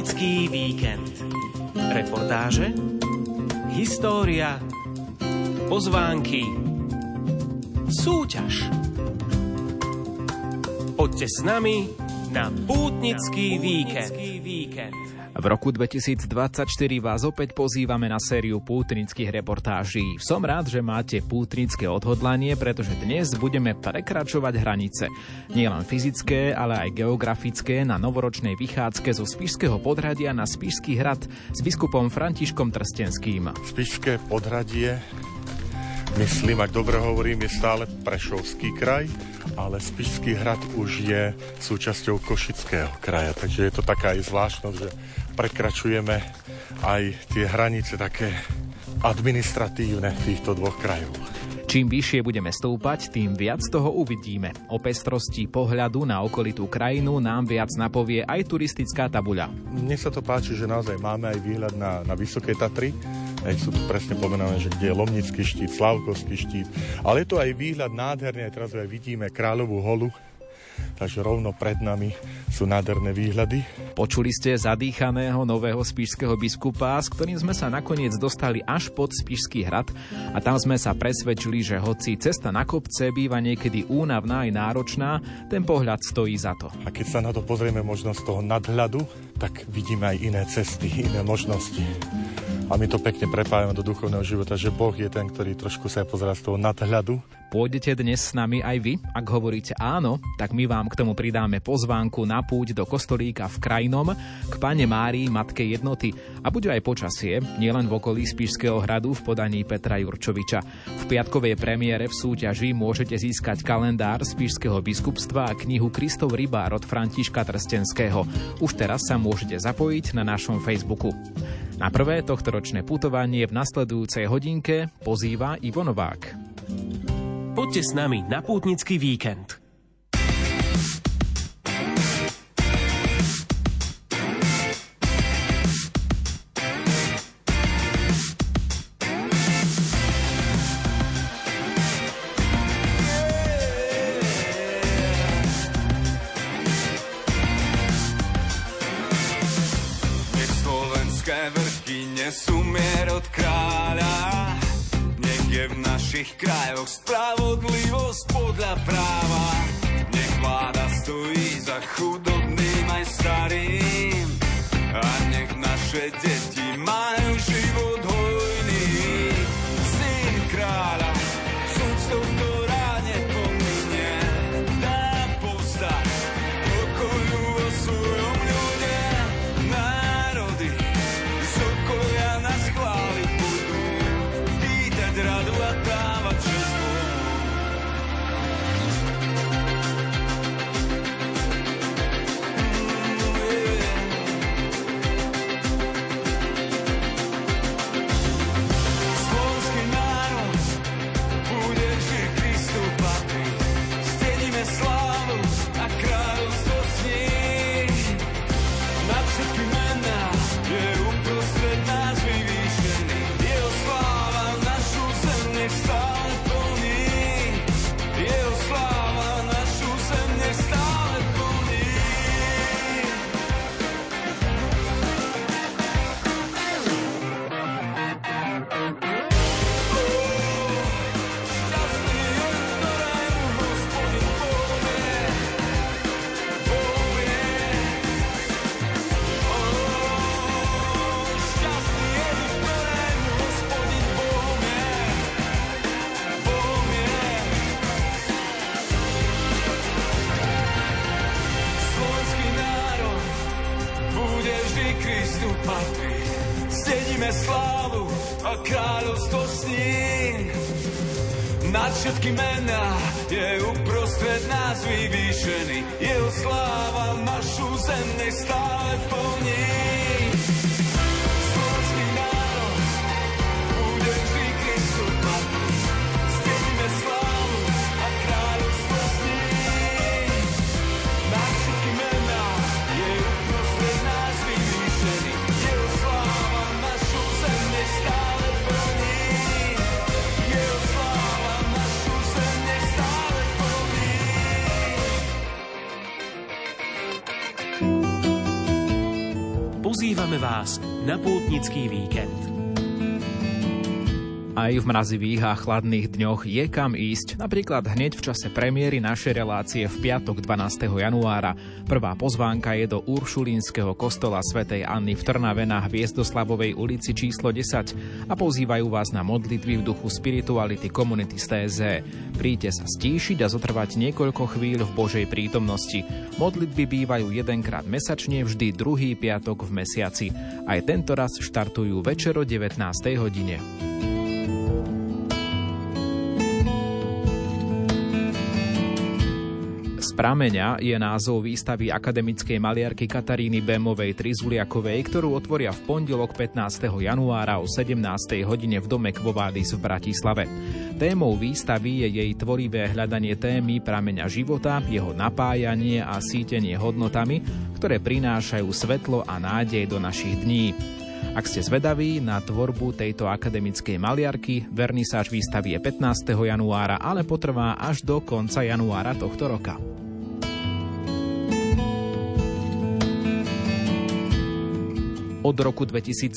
Pútnický víkend. Reportáže, história, pozvánky, súťaž. Poďte s nami na Pútnický víkend. V roku 2024 vás opäť pozývame na sériu pútnických reportáží. Som rád, že máte pútnické odhodlanie, pretože dnes budeme prekračovať hranice. Nielen fyzické, ale aj geografické na novoročnej vychádzke zo Spišského podhradia na Spišský hrad s biskupom Františkom Trstenským. Spišské podhradie myslím, ak dobre hovorím, je stále Prešovský kraj, ale Spišský hrad už je súčasťou Košického kraja, takže je to taká aj zvláštnosť, že prekračujeme aj tie hranice také administratívne týchto dvoch krajov. Čím vyššie budeme stúpať, tým viac toho uvidíme. O pestrosti pohľadu na okolitú krajinu nám viac napovie aj turistická tabuľa. Mne sa to páči, že naozaj máme aj výhľad na, na Vysoké Tatry. Aj sú tu presne pomenané, že kde je Lomnický štít, Slavkovský štít. Ale je to aj výhľad nádherný, aj teraz aj vidíme Kráľovú holu, takže rovno pred nami sú nádherné výhľady. Počuli ste zadýchaného nového spišského biskupa, s ktorým sme sa nakoniec dostali až pod Spišský hrad a tam sme sa presvedčili, že hoci cesta na kopce býva niekedy únavná aj náročná, ten pohľad stojí za to. A keď sa na to pozrieme možno z toho nadhľadu, tak vidíme aj iné cesty, iné možnosti. A my to pekne prepájame do duchovného života, že Boh je ten, ktorý trošku sa pozerá z toho nadhľadu. Pôjdete dnes s nami aj vy? Ak hovoríte áno, tak my vám k tomu pridáme pozvánku na púť do kostolíka v Krajnom k Pane Márii, Matke jednoty. A bude aj počasie, nielen v okolí Spišského hradu v podaní Petra Jurčoviča. V piatkovej premiére v súťaži môžete získať kalendár Spišského biskupstva a knihu Kristov rybár od Františka Trstenského. Už teraz sa môžete zapojiť na našom Facebooku. Na prvé tohtoročné putovanie v nasledujúcej hodinke pozýva Ivo Novák. Poďte s nami na pútnický víkend. Na pútnický víkend. Aj v mrazivých a chladných dňoch je kam ísť, napríklad hneď v čase premiéry našej relácie v piatok 12. januára. Prvá pozvánka je do Uršulínskeho kostola svätej Anny v Trnave na Hviezdoslavovej ulici číslo 10 a pozývajú vás na modlitby v duchu spirituality komunity z TZ. Príďte sa stíšiť a zotrvať niekoľko chvíľ v Božej prítomnosti. Modlitby bývajú jedenkrát mesačne, vždy druhý piatok v mesiaci. Aj tento raz štartujú večer o 19. hodine. Prameňa je názov výstavy akademickej maliarky Kataríny Bémovej Trizuliakovej, ktorú otvoria v pondelok 15. januára o 17. hodine v dome Kvovádis v Bratislave. Témou výstavy je jej tvorivé hľadanie témy prameňa života, jeho napájanie a sítenie hodnotami, ktoré prinášajú svetlo a nádej do našich dní. Ak ste zvedaví na tvorbu tejto akademickej maliarky, vernisáž výstavy je 15. januára, ale potrvá až do konca januára tohto roka. Od roku 2017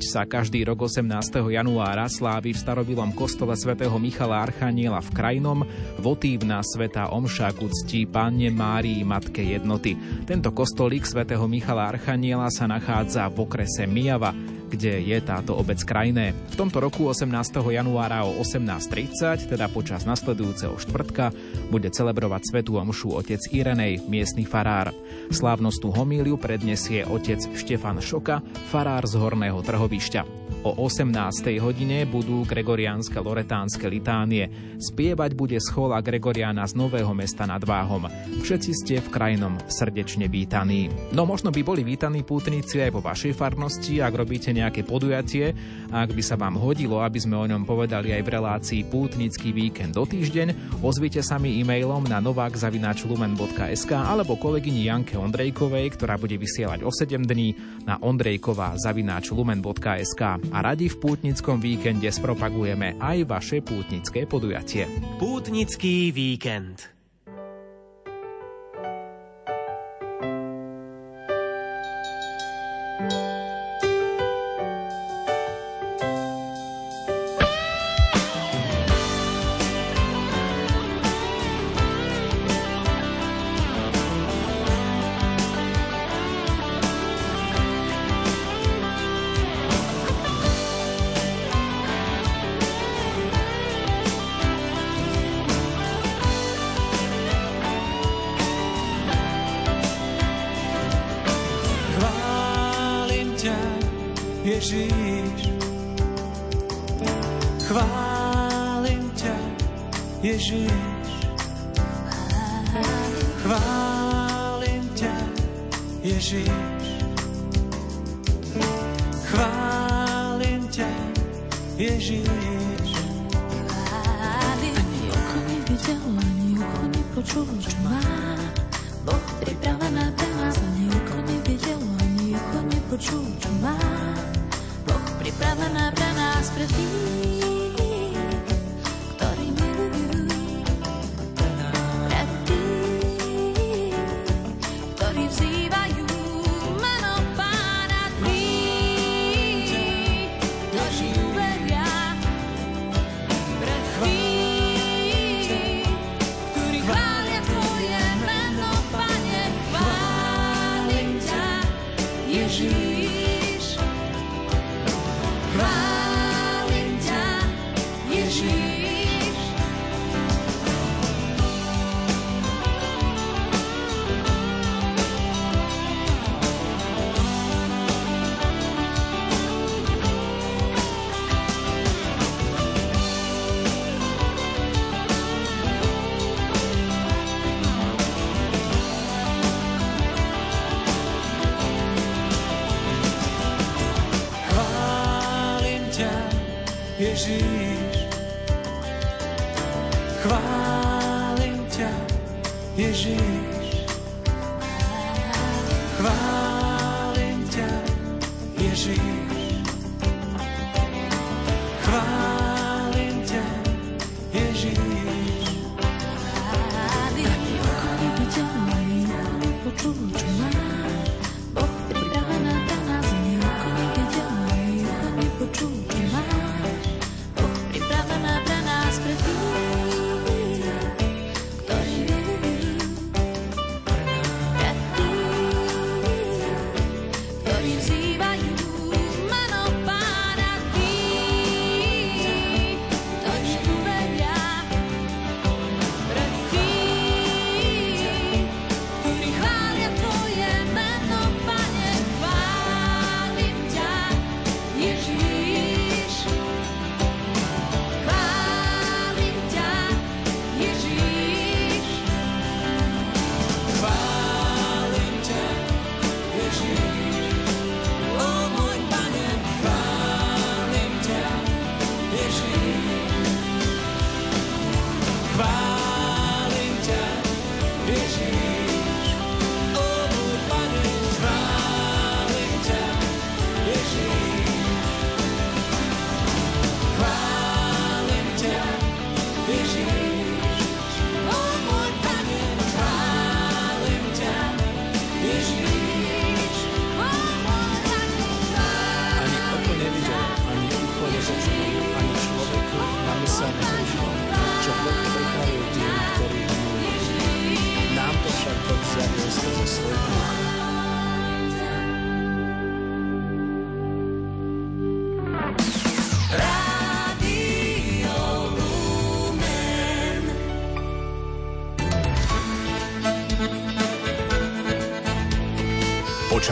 sa každý rok 18. januára slávi v starobilom kostole svätého Michala Archaniela v Krajnom votívna sveta Omša k uctí Panne Márii Matke Jednoty. Tento kostolík svätého Michala Archaniela sa nachádza v okrese Mijava, kde je táto obec krajné. V tomto roku 18. januára o 18.30, teda počas nasledujúceho štvrtka, bude celebrovať svetú omšu otec Irenej, miestny farár. Slávnostnú homíliu predniesie otec Štefan Šoka, farár z Horného trhovišťa. O 18. hodine budú gregoriánske loretánske litánie. Spievať bude schola Gregoriána z Nového mesta nad Váhom. Všetci ste v krajnom srdečne vítaní. No možno by boli vítaní pútnici aj vo vašej farnosti, ak robíte nejaké podujatie, ak by sa vám hodilo, aby sme o ňom povedali aj v relácii Pútnický víkend do týždeň, ozvite sa mi e-mailom na novakzavinačlumen.sk alebo kolegyni Janke Ondrejkovej, ktorá bude vysielať o 7 dní na ondrejková.lumen.sk a radi v pútnickom víkende spropagujeme aj vaše pútnické podujatie. Pútnický víkend.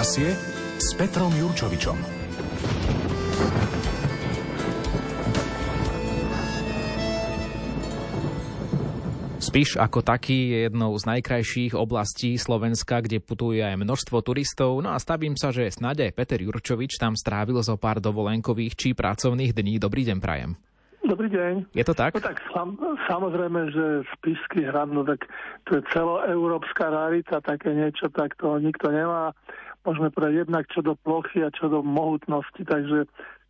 Počasie s Petrom Jurčovičom. Spiš ako taký je jednou z najkrajších oblastí Slovenska, kde putuje aj množstvo turistov, no a stavím sa, že snáď aj Peter Jurčovič tam strávil zo pár dovolenkových či pracovných dní. Dobrý deň, Prajem. Dobrý deň. Je to tak? No tak sam, samozrejme, že Spišský hrad, no tak to je celoeurópska rarita, také niečo, tak to nikto nemá. Môžeme povedať jednak čo do plochy a čo do mohutnosti, takže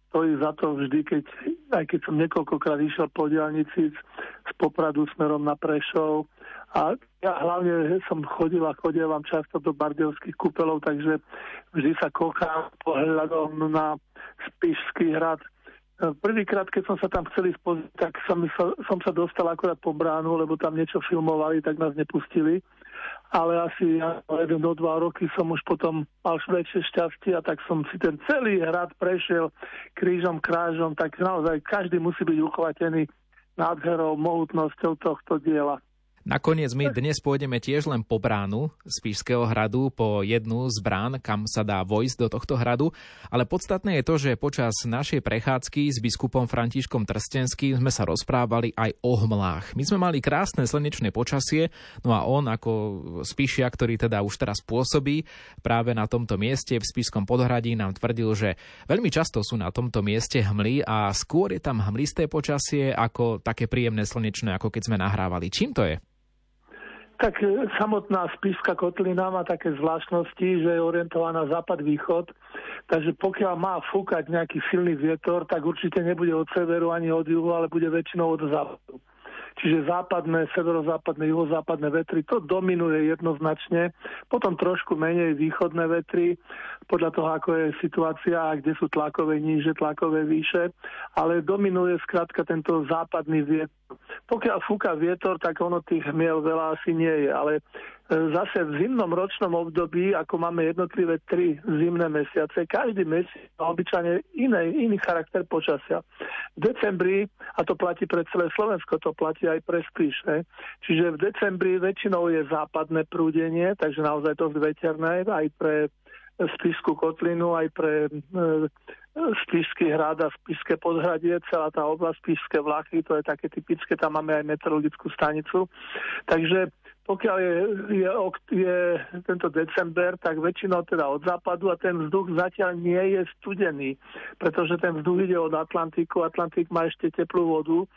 stojí za to vždy, keď, aj keď som niekoľkokrát išiel po diálnici z Popradu smerom na Prešov a ja hlavne som chodil a chodievam často do bardevských kúpelov, takže vždy sa kochám pohľadom na Spišský hrad. Prvýkrát, keď som sa tam chcel ísť tak som, som sa dostal akorát po bránu, lebo tam niečo filmovali, tak nás nepustili ale asi ja, jeden do dva roky som už potom mal väčšie šťastie a tak som si ten celý hrad prešiel krížom, krážom, tak naozaj každý musí byť uchvatený nádherou, mohutnosťou tohto diela. Nakoniec my dnes pôjdeme tiež len po bránu z Píšského hradu, po jednu z brán, kam sa dá vojsť do tohto hradu, ale podstatné je to, že počas našej prechádzky s biskupom Františkom Trstenským sme sa rozprávali aj o hmlách. My sme mali krásne slnečné počasie, no a on ako spíšia, ktorý teda už teraz pôsobí práve na tomto mieste v Spišskom podhradí nám tvrdil, že veľmi často sú na tomto mieste hmly a skôr je tam hmlisté počasie ako také príjemné slnečné, ako keď sme nahrávali. Čím to je? Tak e, samotná spíska kotlina má také zvláštnosti, že je orientovaná západ-východ, takže pokiaľ má fúkať nejaký silný vietor, tak určite nebude od severu ani od juhu, ale bude väčšinou od západu. Čiže západné, severozápadné, juhozápadné vetry, to dominuje jednoznačne. Potom trošku menej východné vetry, podľa toho, ako je situácia kde sú tlakové níže, tlakové výše, ale dominuje skrátka tento západný vietor. Pokiaľ fúka vietor, tak ono tých miel veľa asi nie je, ale zase v zimnom ročnom období, ako máme jednotlivé tri zimné mesiace, každý mesiac má obyčajne iný, iný charakter počasia. V decembri, a to platí pre celé Slovensko, to platí aj pre Spíš, ne? čiže v decembri väčšinou je západné prúdenie, takže naozaj to veterné aj pre Spišskú kotlinu, aj pre e, Spišský hrad a Spišské podhradie, celá tá oblasť Spišské vlachy, to je také typické, tam máme aj meteorologickú stanicu. Takže pokiaľ je, je, je tento december, tak väčšinou teda od západu a ten vzduch zatiaľ nie je studený, pretože ten vzduch ide od Atlantiku, Atlantik má ešte teplú vodu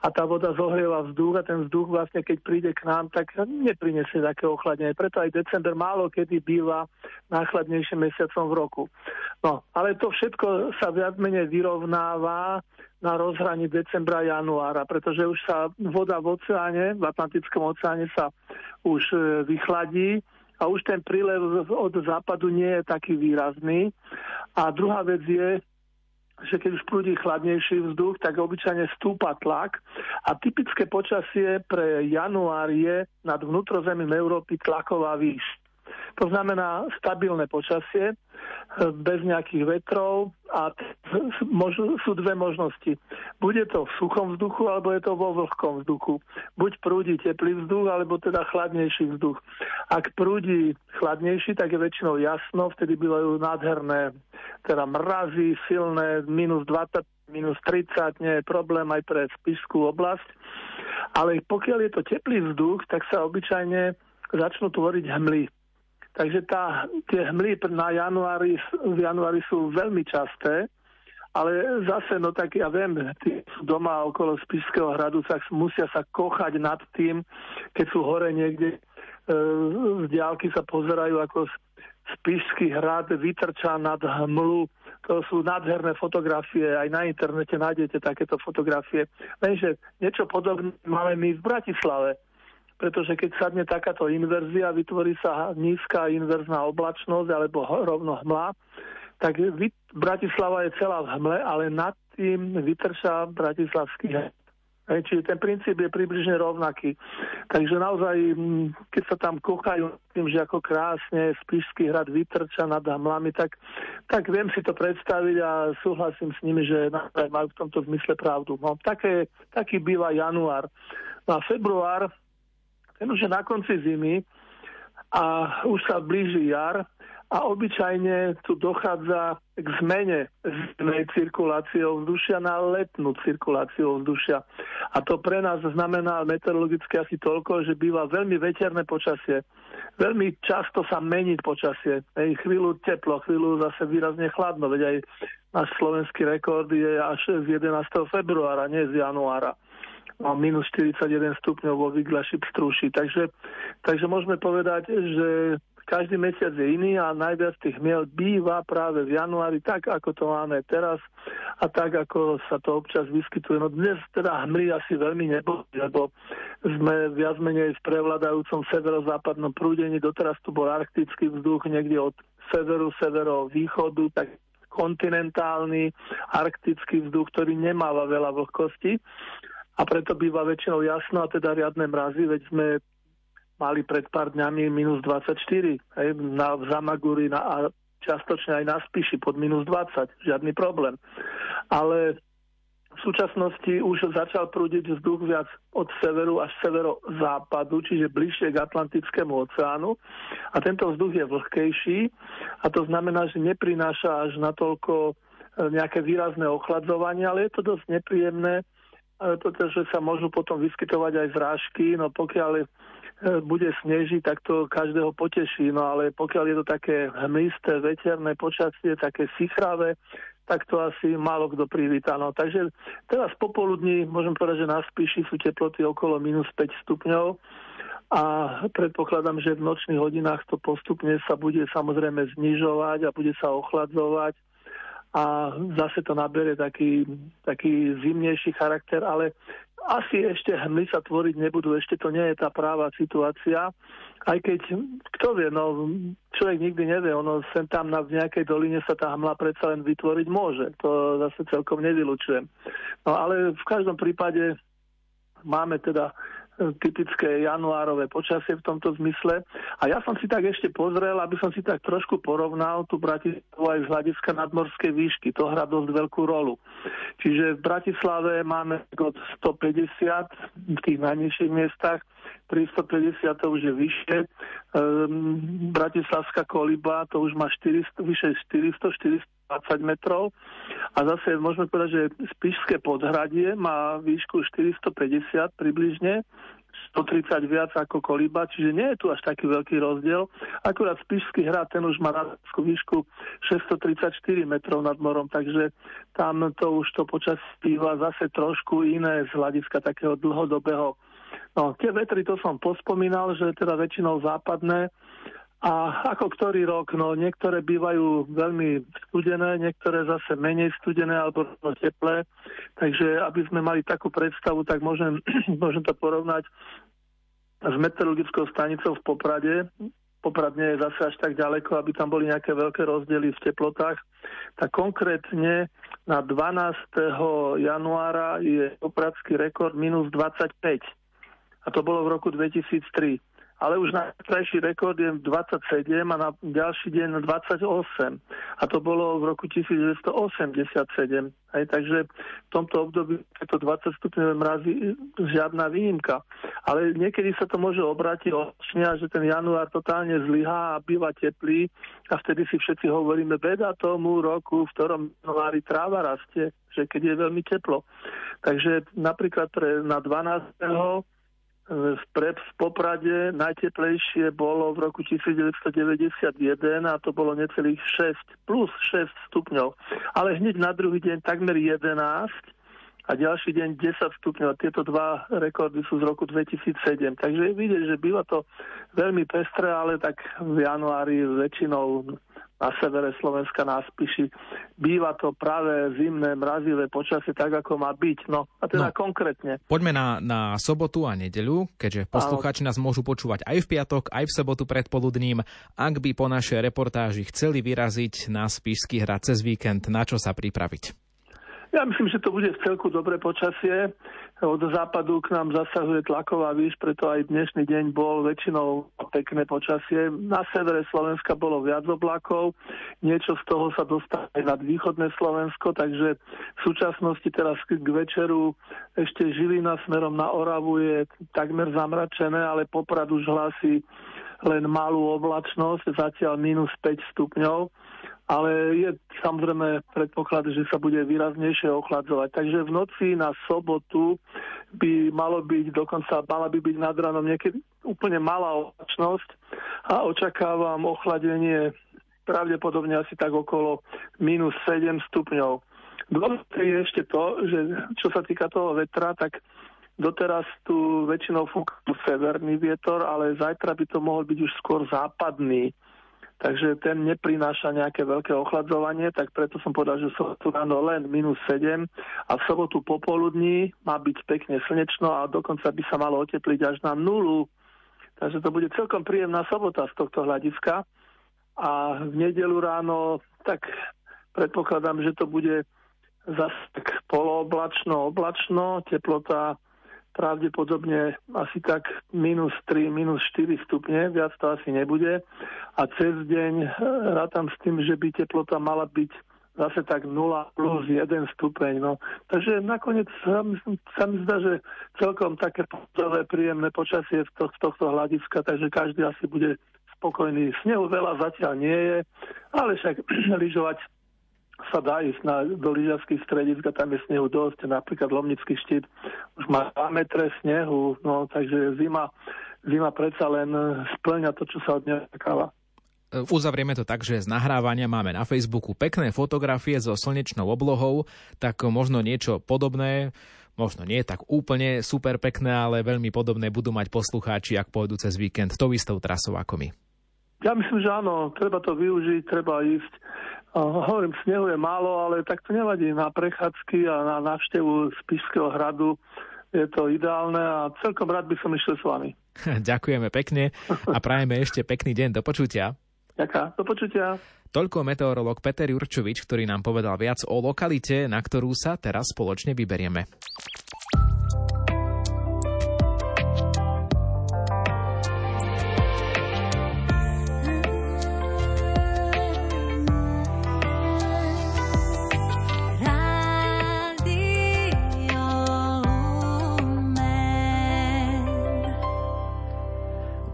a tá voda zohrieva vzduch a ten vzduch vlastne keď príde k nám, tak neprinesie také ochladenie. Preto aj december málo kedy býva najchladnejším mesiacom v roku. No, ale to všetko sa viac menej vyrovnáva na rozhraní decembra a januára, pretože už sa voda v oceáne, v Atlantickom oceáne sa už e, vychladí a už ten prílev od západu nie je taký výrazný. A druhá vec je, že keď už prúdi chladnejší vzduch, tak obyčajne stúpa tlak a typické počasie pre január je nad vnútrozemím Európy tlaková výš. To znamená stabilné počasie, bez nejakých vetrov a sú dve možnosti. Bude to v suchom vzduchu, alebo je to vo vlhkom vzduchu. Buď prúdi teplý vzduch, alebo teda chladnejší vzduch. Ak prúdi chladnejší, tak je väčšinou jasno, vtedy bývajú nádherné teda mrazy, silné, minus 20, minus 30, nie je problém aj pre Spišskú oblasť. Ale pokiaľ je to teplý vzduch, tak sa obyčajne začnú tvoriť hmly Takže tá, tie hmly na januári, v januári sú veľmi časté, ale zase, no tak ja viem, tí sú doma okolo Spišského hradu, tak musia sa kochať nad tým, keď sú hore niekde, e, z diálky sa pozerajú, ako Spišský hrad vytrčá nad hmlu. To sú nádherné fotografie, aj na internete nájdete takéto fotografie. Lenže niečo podobné máme my v Bratislave pretože keď sadne takáto inverzia, vytvorí sa nízka inverzná oblačnosť alebo rovno hmla, tak Bratislava je celá v hmle, ale nad tým vytrčá Bratislavský. Hej, čiže ten princíp je približne rovnaký. Takže naozaj, keď sa tam kochajú tým, že ako krásne Spišský hrad vytrča nad hamlami, tak, tak viem si to predstaviť a súhlasím s nimi, že majú v tomto zmysle pravdu. No, také, taký býva január. No a február, ten na konci zimy a už sa blíži jar a obyčajne tu dochádza k zmene zimnej cirkulácie ovzdušia na letnú cirkuláciu ovzdušia. A to pre nás znamená meteorologicky asi toľko, že býva veľmi veterné počasie. Veľmi často sa mení počasie. Ej, chvíľu teplo, chvíľu zase výrazne chladno. Veď aj náš slovenský rekord je až z 11. februára, nie z januára a minus 41 stupňov vo Viglaši Pstrúši. Takže, takže môžeme povedať, že každý mesiac je iný a najviac tých miel býva práve v januári, tak ako to máme teraz a tak ako sa to občas vyskytuje. No dnes teda hmly asi veľmi neboli, lebo sme viac menej v prevladajúcom severozápadnom prúdení, doteraz tu bol arktický vzduch niekde od severu, severovýchodu, tak kontinentálny arktický vzduch, ktorý nemáva veľa vlhkosti a preto býva väčšinou jasno a teda riadne mrazy, veď sme mali pred pár dňami minus 24, hej, na, v Zamaguri na, a častočne aj na Spiši pod minus 20, žiadny problém. Ale v súčasnosti už začal prúdiť vzduch viac od severu až severozápadu, čiže bližšie k Atlantickému oceánu. A tento vzduch je vlhkejší a to znamená, že neprináša až natoľko e, nejaké výrazné ochladzovanie, ale je to dosť nepríjemné, pretože sa môžu potom vyskytovať aj zrážky, no pokiaľ bude snežiť, tak to každého poteší. No ale pokiaľ je to také hmlisté, veterné počasie, také sichravé, tak to asi málo kto privíta. No, takže teraz popoludní môžem povedať, že na Spíši sú teploty okolo minus 5 stupňov a predpokladám, že v nočných hodinách to postupne sa bude samozrejme znižovať a bude sa ochladzovať a zase to nabere taký, taký zimnejší charakter, ale asi ešte hmly sa tvoriť nebudú, ešte to nie je tá práva situácia. Aj keď, kto vie, no človek nikdy nevie, ono sem tam na v nejakej doline sa tá hmla predsa len vytvoriť môže. To zase celkom nevylučujem. No ale v každom prípade máme teda typické januárové počasie v tomto zmysle. A ja som si tak ešte pozrel, aby som si tak trošku porovnal tú Bratislavu aj z hľadiska nadmorskej výšky. To hrá dosť veľkú rolu. Čiže v Bratislave máme od 150 v tých najnižších miestach, pri 150 to už je vyššie. Um, Bratislavská koliba to už má 400, vyše 400, 400 20 metrov. A zase môžeme povedať, že Spišské podhradie má výšku 450 približne, 130 viac ako Koliba, čiže nie je tu až taký veľký rozdiel. Akurát Spišský hrad, ten už má na výšku 634 metrov nad morom, takže tam to už to počas býva zase trošku iné z hľadiska takého dlhodobého. No, tie vetry to som pospomínal, že teda väčšinou západné, a ako ktorý rok, no niektoré bývajú veľmi studené, niektoré zase menej studené alebo teplé. Takže aby sme mali takú predstavu, tak môžem, môžem to porovnať s meteorologickou stanicou v Poprade. Poprad nie je zase až tak ďaleko, aby tam boli nejaké veľké rozdiely v teplotách. Tak konkrétne na 12. januára je popradský rekord minus 25. A to bolo v roku 2003 ale už najkrajší rekord je 27 a na ďalší deň 28. A to bolo v roku 1987. Aj, takže v tomto období je to 20 stupňové mrazy žiadna výnimka. Ale niekedy sa to môže obrátiť očne, že ten január totálne zlyhá a býva teplý a vtedy si všetci hovoríme, beda tomu roku, v ktorom januári tráva rastie, že keď je veľmi teplo. Takže napríklad pre, na 12 v, pre, v Poprade najteplejšie bolo v roku 1991 a to bolo necelých 6 plus 6 stupňov. Ale hneď na druhý deň takmer 11 a ďalší deň 10 stupňov. Tieto dva rekordy sú z roku 2007. Takže je vidieť, že býva to veľmi pestré, ale tak v januári väčšinou na severe Slovenska na Spiši. Býva to práve zimné, mrazivé počasie, tak ako má byť. No a teda no, konkrétne. Poďme na, na sobotu a nedeľu, keďže poslucháči nás môžu počúvať aj v piatok, aj v sobotu predpoludním. Ak by po našej reportáži chceli vyraziť na Spišský hrad cez víkend, na čo sa pripraviť? Ja myslím, že to bude v celku dobré počasie. Od západu k nám zasahuje tlaková výš, preto aj dnešný deň bol väčšinou pekné počasie. Na severe Slovenska bolo viac oblakov, niečo z toho sa dostane nad východné Slovensko, takže v súčasnosti teraz k večeru ešte Žilina smerom na Oravu je takmer zamračené, ale Poprad už hlási len malú oblačnosť, zatiaľ minus 5 stupňov ale je samozrejme predpoklad, že sa bude výraznejšie ochladzovať. Takže v noci na sobotu by malo byť, dokonca mala by byť nad ránom niekedy úplne malá oblačnosť a očakávam ochladenie pravdepodobne asi tak okolo minus 7 stupňov. Dôležité je ešte to, že čo sa týka toho vetra, tak doteraz tu väčšinou fúka severný vietor, ale zajtra by to mohol byť už skôr západný takže ten neprináša nejaké veľké ochladzovanie, tak preto som povedal, že sobotu ráno len minus 7 a v sobotu popoludní má byť pekne slnečno a dokonca by sa malo otepliť až na nulu. Takže to bude celkom príjemná sobota z tohto hľadiska. A v nedelu ráno, tak predpokladám, že to bude zase tak polooblačno, oblačno, teplota pravdepodobne asi tak minus 3, minus 4 stupne, viac to asi nebude. A cez deň e, rátam s tým, že by teplota mala byť zase tak 0 plus 1 stupeň. No. Takže nakoniec sa, sa mi zdá, že celkom také pozové, príjemné počasie z, to, z tohto hľadiska, takže každý asi bude spokojný. Snehu veľa zatiaľ nie je, ale však lyžovať sa dá ísť na, do lyžiarských stredisk a tam je snehu dosť. Napríklad Lomnický štít už má 2 metre snehu, no takže zima, zima predsa len splňa to, čo sa od nej očakáva. Uzavrieme to tak, že z nahrávania máme na Facebooku pekné fotografie so slnečnou oblohou, tak možno niečo podobné, možno nie tak úplne super pekné, ale veľmi podobné budú mať poslucháči, ak pôjdu cez víkend tou istou trasou ako my. Ja myslím, že áno, treba to využiť, treba ísť hovorím, snehu je málo, ale tak to nevadí na prechádzky a na návštevu Spišského hradu. Je to ideálne a celkom rád by som išiel s vami. Ďakujeme pekne a prajeme ešte pekný deň. Do počutia. Ďakujem. Do počutia. Toľko meteorolog Peter Jurčovič, ktorý nám povedal viac o lokalite, na ktorú sa teraz spoločne vyberieme.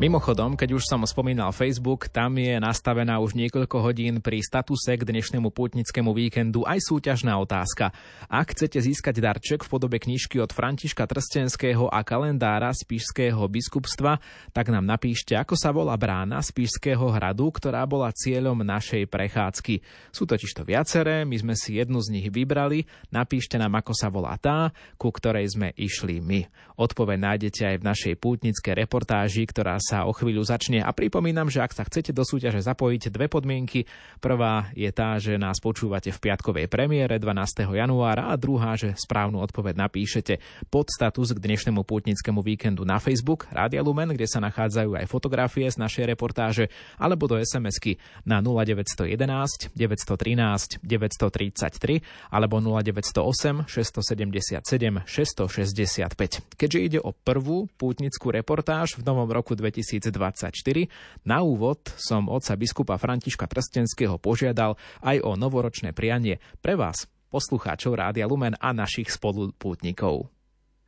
Mimochodom, keď už som spomínal Facebook, tam je nastavená už niekoľko hodín pri statuse k dnešnému pútnickému víkendu aj súťažná otázka. Ak chcete získať darček v podobe knižky od Františka Trstenského a kalendára Spišského biskupstva, tak nám napíšte, ako sa volá brána Spišského hradu, ktorá bola cieľom našej prechádzky. Sú totiž to viaceré, my sme si jednu z nich vybrali, napíšte nám, ako sa volá tá, ku ktorej sme išli my. Odpoveď nájdete aj v našej pútnickej reportáži, ktorá sa o chvíľu začne. A pripomínam, že ak sa chcete do súťaže zapojiť, dve podmienky. Prvá je tá, že nás počúvate v piatkovej premiére 12. januára a druhá, že správnu odpoveď napíšete pod status k dnešnému pútnickému víkendu na Facebook Rádia Lumen, kde sa nachádzajú aj fotografie z našej reportáže, alebo do SMS-ky na 0911 913 933 alebo 0908 677 665. Keďže ide o prvú pútnickú reportáž v novom roku 2020, 2024. Na úvod som otca biskupa Františka Trstenského požiadal aj o novoročné prianie pre vás, poslucháčov Rádia Lumen a našich spolupútnikov.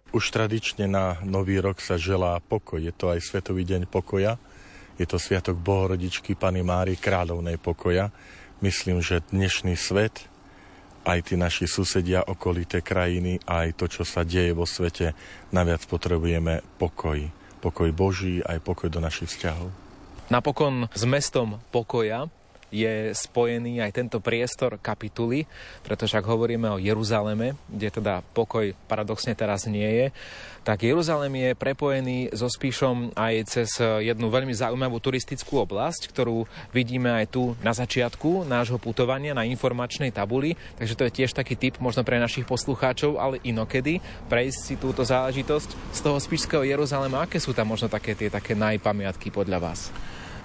Už tradične na Nový rok sa želá pokoj. Je to aj Svetový deň pokoja. Je to Sviatok Bohorodičky Pany Mári, kráľovnej pokoja. Myslím, že dnešný svet, aj tí naši susedia, okolité krajiny, aj to, čo sa deje vo svete, naviac potrebujeme pokoj pokoj Boží, aj pokoj do našich vzťahov. Napokon s mestom pokoja je spojený aj tento priestor kapituly, pretože ak hovoríme o Jeruzaleme, kde teda pokoj paradoxne teraz nie je, tak Jeruzalem je prepojený so Spíšom aj cez jednu veľmi zaujímavú turistickú oblasť, ktorú vidíme aj tu na začiatku nášho putovania na informačnej tabuli, takže to je tiež taký tip možno pre našich poslucháčov, ale inokedy prejsť si túto záležitosť z toho Spíšského Jeruzalema. Aké sú tam možno také tie také najpamiatky podľa vás?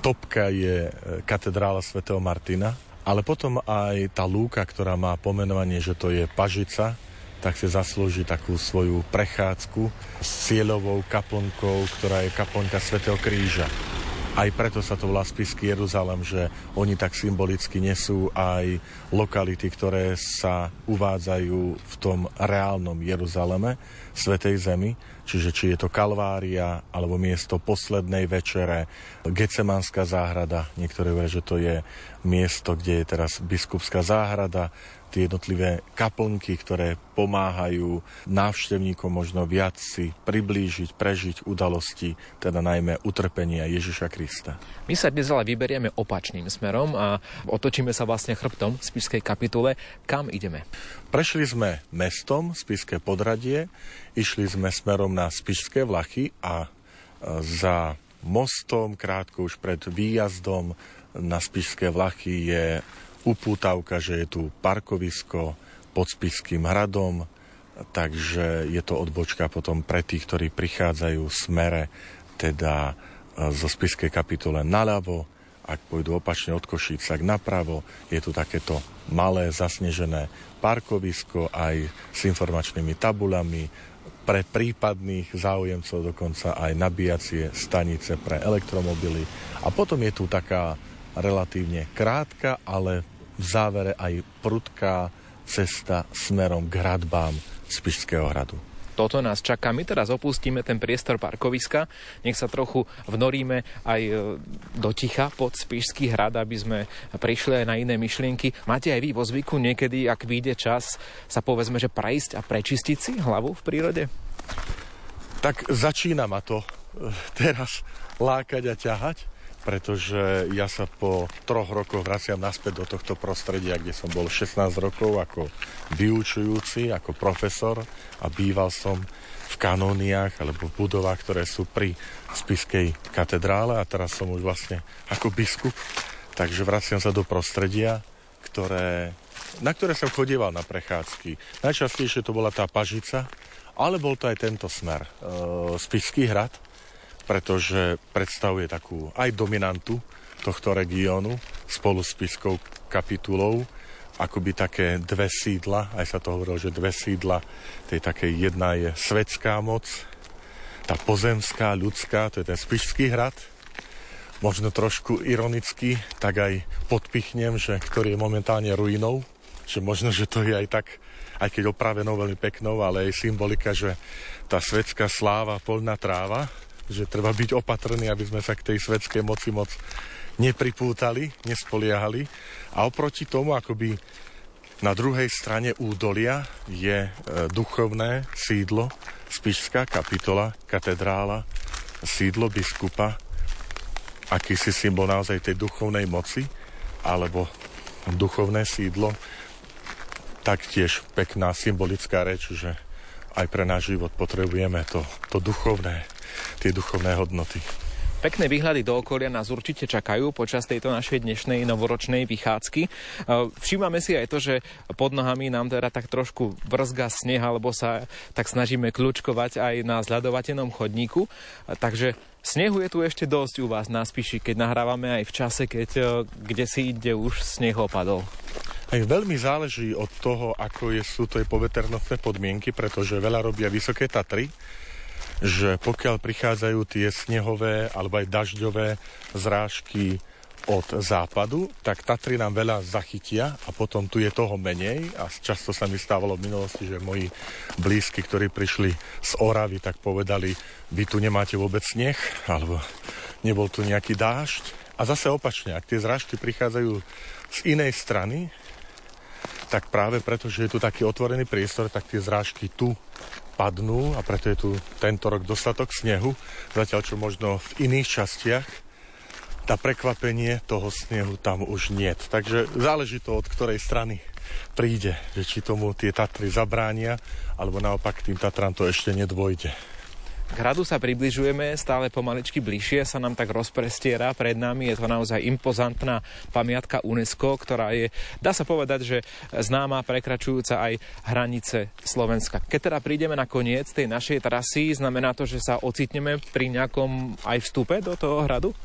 Topka je e, katedrála svätého Martina, ale potom aj tá lúka, ktorá má pomenovanie, že to je pažica, tak si zaslúži takú svoju prechádzku s cieľovou kaplnkou, ktorá je kaplnka Svetého kríža. Aj preto sa to volá spisky Jeruzalem, že oni tak symbolicky nesú aj lokality, ktoré sa uvádzajú v tom reálnom Jeruzaleme, Svetej Zemi, čiže či je to Kalvária, alebo miesto poslednej večere, Gecemanská záhrada, niektorí hovoria, že to je miesto, kde je teraz biskupská záhrada, tie jednotlivé kaplnky, ktoré pomáhajú návštevníkom možno viac si priblížiť, prežiť udalosti, teda najmä utrpenia Ježiša Krista. My sa dnes ale vyberieme opačným smerom a otočíme sa vlastne chrbtom v spiskej kapitule. Kam ideme? Prešli sme mestom, Spiské podradie, išli sme smerom na Spišské vlachy a e, za mostom, krátko už pred výjazdom na Spišské vlachy je upútavka, že je tu parkovisko pod Spiským hradom, takže je to odbočka potom pre tých, ktorí prichádzajú v smere, teda e, zo Spiskej kapitole naľavo, ak pôjdu opačne od Košíc, tak napravo je tu takéto malé zasnežené parkovisko aj s informačnými tabulami, pre prípadných záujemcov dokonca aj nabíjacie stanice pre elektromobily. A potom je tu taká relatívne krátka, ale v závere aj prudká cesta smerom k hradbám Spišského hradu. Toto nás čaká. My teraz opustíme ten priestor parkoviska. Nech sa trochu vnoríme aj e, do ticha pod Spišský hrad, aby sme prišli aj na iné myšlienky. Máte aj vy vo zvyku niekedy, ak vyjde čas, sa povedzme, že prejsť a prečistiť si hlavu v prírode? Tak začína ma to e, teraz lákať a ťahať pretože ja sa po troch rokoch vraciam naspäť do tohto prostredia, kde som bol 16 rokov ako vyučujúci, ako profesor a býval som v kanóniách alebo v budovách, ktoré sú pri Spiskej katedrále a teraz som už vlastne ako biskup, takže vraciam sa do prostredia, ktoré, na ktoré som chodieval na prechádzky. Najčastejšie to bola tá Pažica, ale bol to aj tento smer. E, Spiský hrad, pretože predstavuje takú aj dominantu tohto regiónu spolu s Piskou kapitulou, akoby také dve sídla, aj sa to hovorilo, že dve sídla, tej také jedna je svetská moc, tá pozemská, ľudská, to je ten Spišský hrad, možno trošku ironicky, tak aj podpichnem, že ktorý je momentálne ruinou, že možno, že to je aj tak, aj keď opravenou veľmi peknou, ale aj symbolika, že tá svetská sláva, polná tráva, že treba byť opatrný, aby sme sa k tej svetskej moci moc nepripútali, nespoliehali. A oproti tomu, akoby na druhej strane údolia je e, duchovné sídlo, Spišská kapitola, katedrála, sídlo biskupa, akýsi symbol naozaj tej duchovnej moci, alebo duchovné sídlo, taktiež pekná symbolická reč, že aj pre náš život potrebujeme to, to duchovné, tie duchovné hodnoty. Pekné výhľady do okolia nás určite čakajú počas tejto našej dnešnej novoročnej vychádzky. E, všímame si aj to, že pod nohami nám teda tak trošku vrzga sneh, alebo sa tak snažíme kľúčkovať aj na zľadovateľnom chodníku. E, takže snehu je tu ešte dosť u vás na Spiši, keď nahrávame aj v čase, keď e, kde si ide už sneh opadol. Aj veľmi záleží od toho, ako je, sú to poveternostné podmienky, pretože veľa robia Vysoké Tatry, že pokiaľ prichádzajú tie snehové alebo aj dažďové zrážky od západu, tak Tatry nám veľa zachytia a potom tu je toho menej a často sa mi stávalo v minulosti, že moji blízky, ktorí prišli z Oravy, tak povedali, vy tu nemáte vôbec sneh, alebo nebol tu nejaký dážď. A zase opačne, ak tie zrážky prichádzajú z inej strany, tak práve preto, že je tu taký otvorený priestor, tak tie zrážky tu padnú a preto je tu tento rok dostatok snehu, zatiaľ čo možno v iných častiach tá prekvapenie toho snehu tam už niet. Takže záleží to od ktorej strany príde, že či tomu tie Tatry zabránia, alebo naopak tým Tatram to ešte nedvojde. K hradu sa približujeme stále pomaličky bližšie, sa nám tak rozprestiera pred nami. Je to naozaj impozantná pamiatka UNESCO, ktorá je, dá sa povedať, že známa prekračujúca aj hranice Slovenska. Keď teda prídeme na koniec tej našej trasy, znamená to, že sa ocitneme pri nejakom aj vstupe do toho hradu?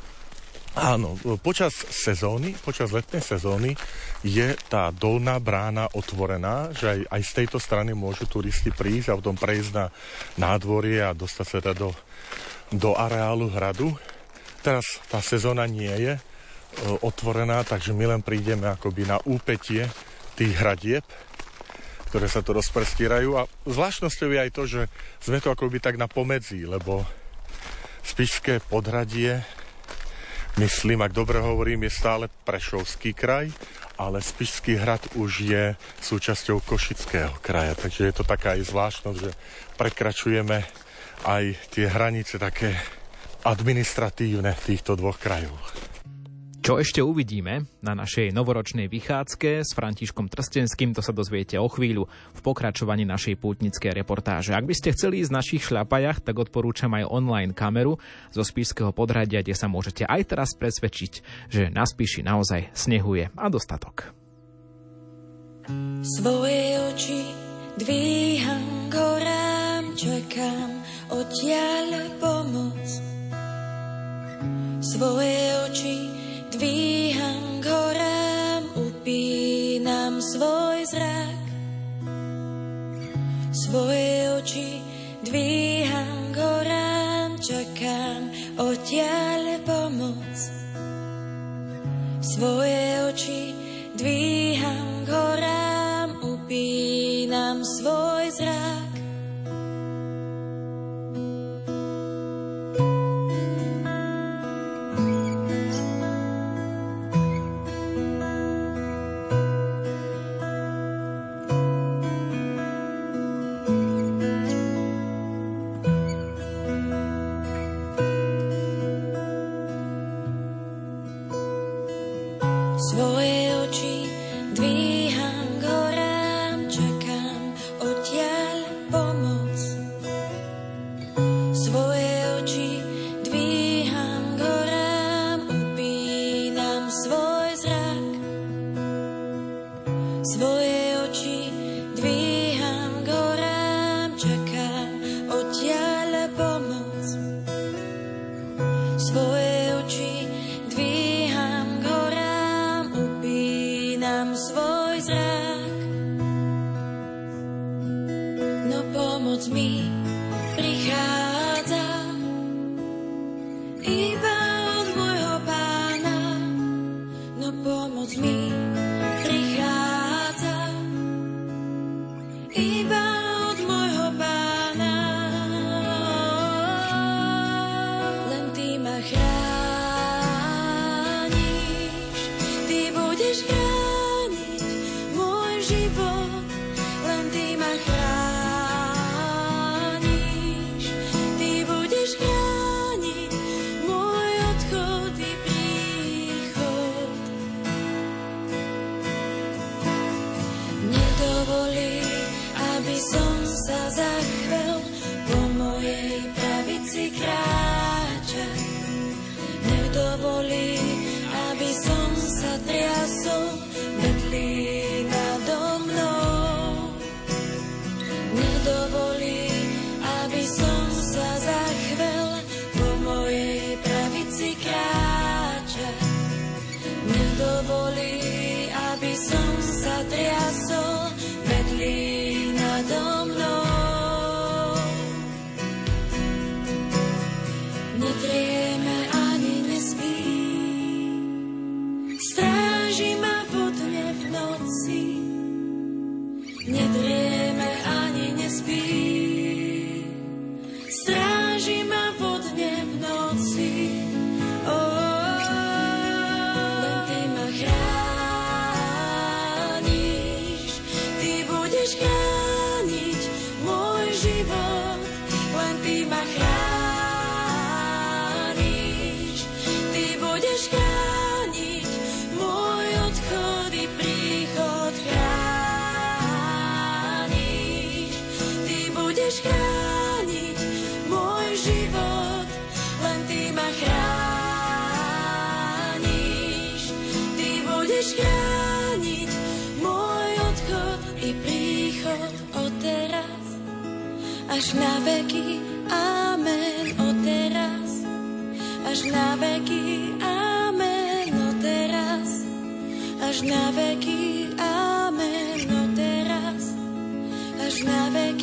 Áno, počas sezóny, počas letnej sezóny je tá dolná brána otvorená, že aj, aj z tejto strany môžu turisti prísť a potom prejsť na nádvorie a dostať sa teda do, do areálu hradu. Teraz tá sezóna nie je e, otvorená, takže my len prídeme akoby na úpetie tých hradieb, ktoré sa tu rozprestírajú a zvláštnosťou je aj to, že sme to akoby tak na pomedzi, lebo Spišské podhradie myslím, ak dobre hovorím, je stále Prešovský kraj, ale Spišský hrad už je súčasťou Košického kraja, takže je to taká aj zvláštnosť, že prekračujeme aj tie hranice také administratívne týchto dvoch krajov. Čo ešte uvidíme na našej novoročnej vychádzke s Františkom Trstenským, to sa dozviete o chvíľu v pokračovaní našej pútnickej reportáže. Ak by ste chceli ísť v našich šľapajach, tak odporúčam aj online kameru zo Spískeho podhradia, kde sa môžete aj teraz presvedčiť, že na Spíši naozaj snehuje a dostatok. Svoje oči dvíham horám, čakám odtiaľ pomoc. Svoje oči dvíham k horám, upínam svoj zrak. Svoje oči dvíham k horám, čakám odtiaľ pomoc. Svoje oči dvíham k horám, Až na veky, amen, o teraz. Až na veky, amen, o teraz. Až na veky, amen, o teraz. Až na veky,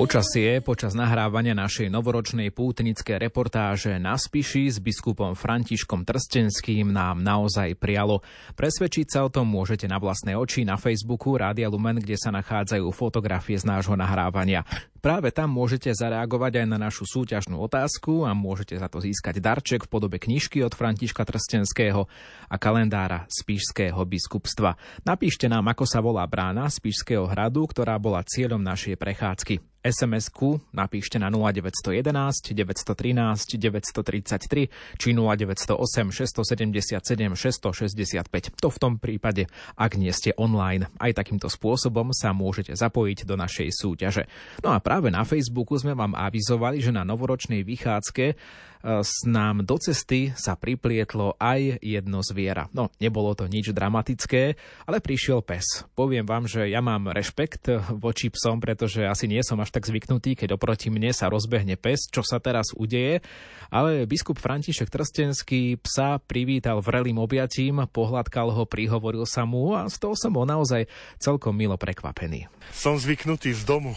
Počasie počas nahrávania našej novoročnej pútnické reportáže na Spiši s biskupom Františkom Trstenským nám naozaj prialo. Presvedčiť sa o tom môžete na vlastné oči na Facebooku Rádia Lumen, kde sa nachádzajú fotografie z nášho nahrávania. Práve tam môžete zareagovať aj na našu súťažnú otázku a môžete za to získať darček v podobe knižky od Františka Trstenského a kalendára Spišského biskupstva. Napíšte nám, ako sa volá brána Spišského hradu, ktorá bola cieľom našej prechádzky. SMS-ku napíšte na 0911 913 933 či 0908 677 665. To v tom prípade, ak nie ste online. Aj takýmto spôsobom sa môžete zapojiť do našej súťaže. No a práve na Facebooku sme vám avizovali, že na novoročnej vychádzke s nám do cesty sa priplietlo aj jedno zviera. No, nebolo to nič dramatické, ale prišiel pes. Poviem vám, že ja mám rešpekt voči psom, pretože asi nie som až tak zvyknutý, keď oproti mne sa rozbehne pes, čo sa teraz udeje. Ale biskup František Trstenský psa privítal vrelým objatím, pohľadkal ho, prihovoril sa mu a z toho som bol naozaj celkom milo prekvapený. Som zvyknutý z domu.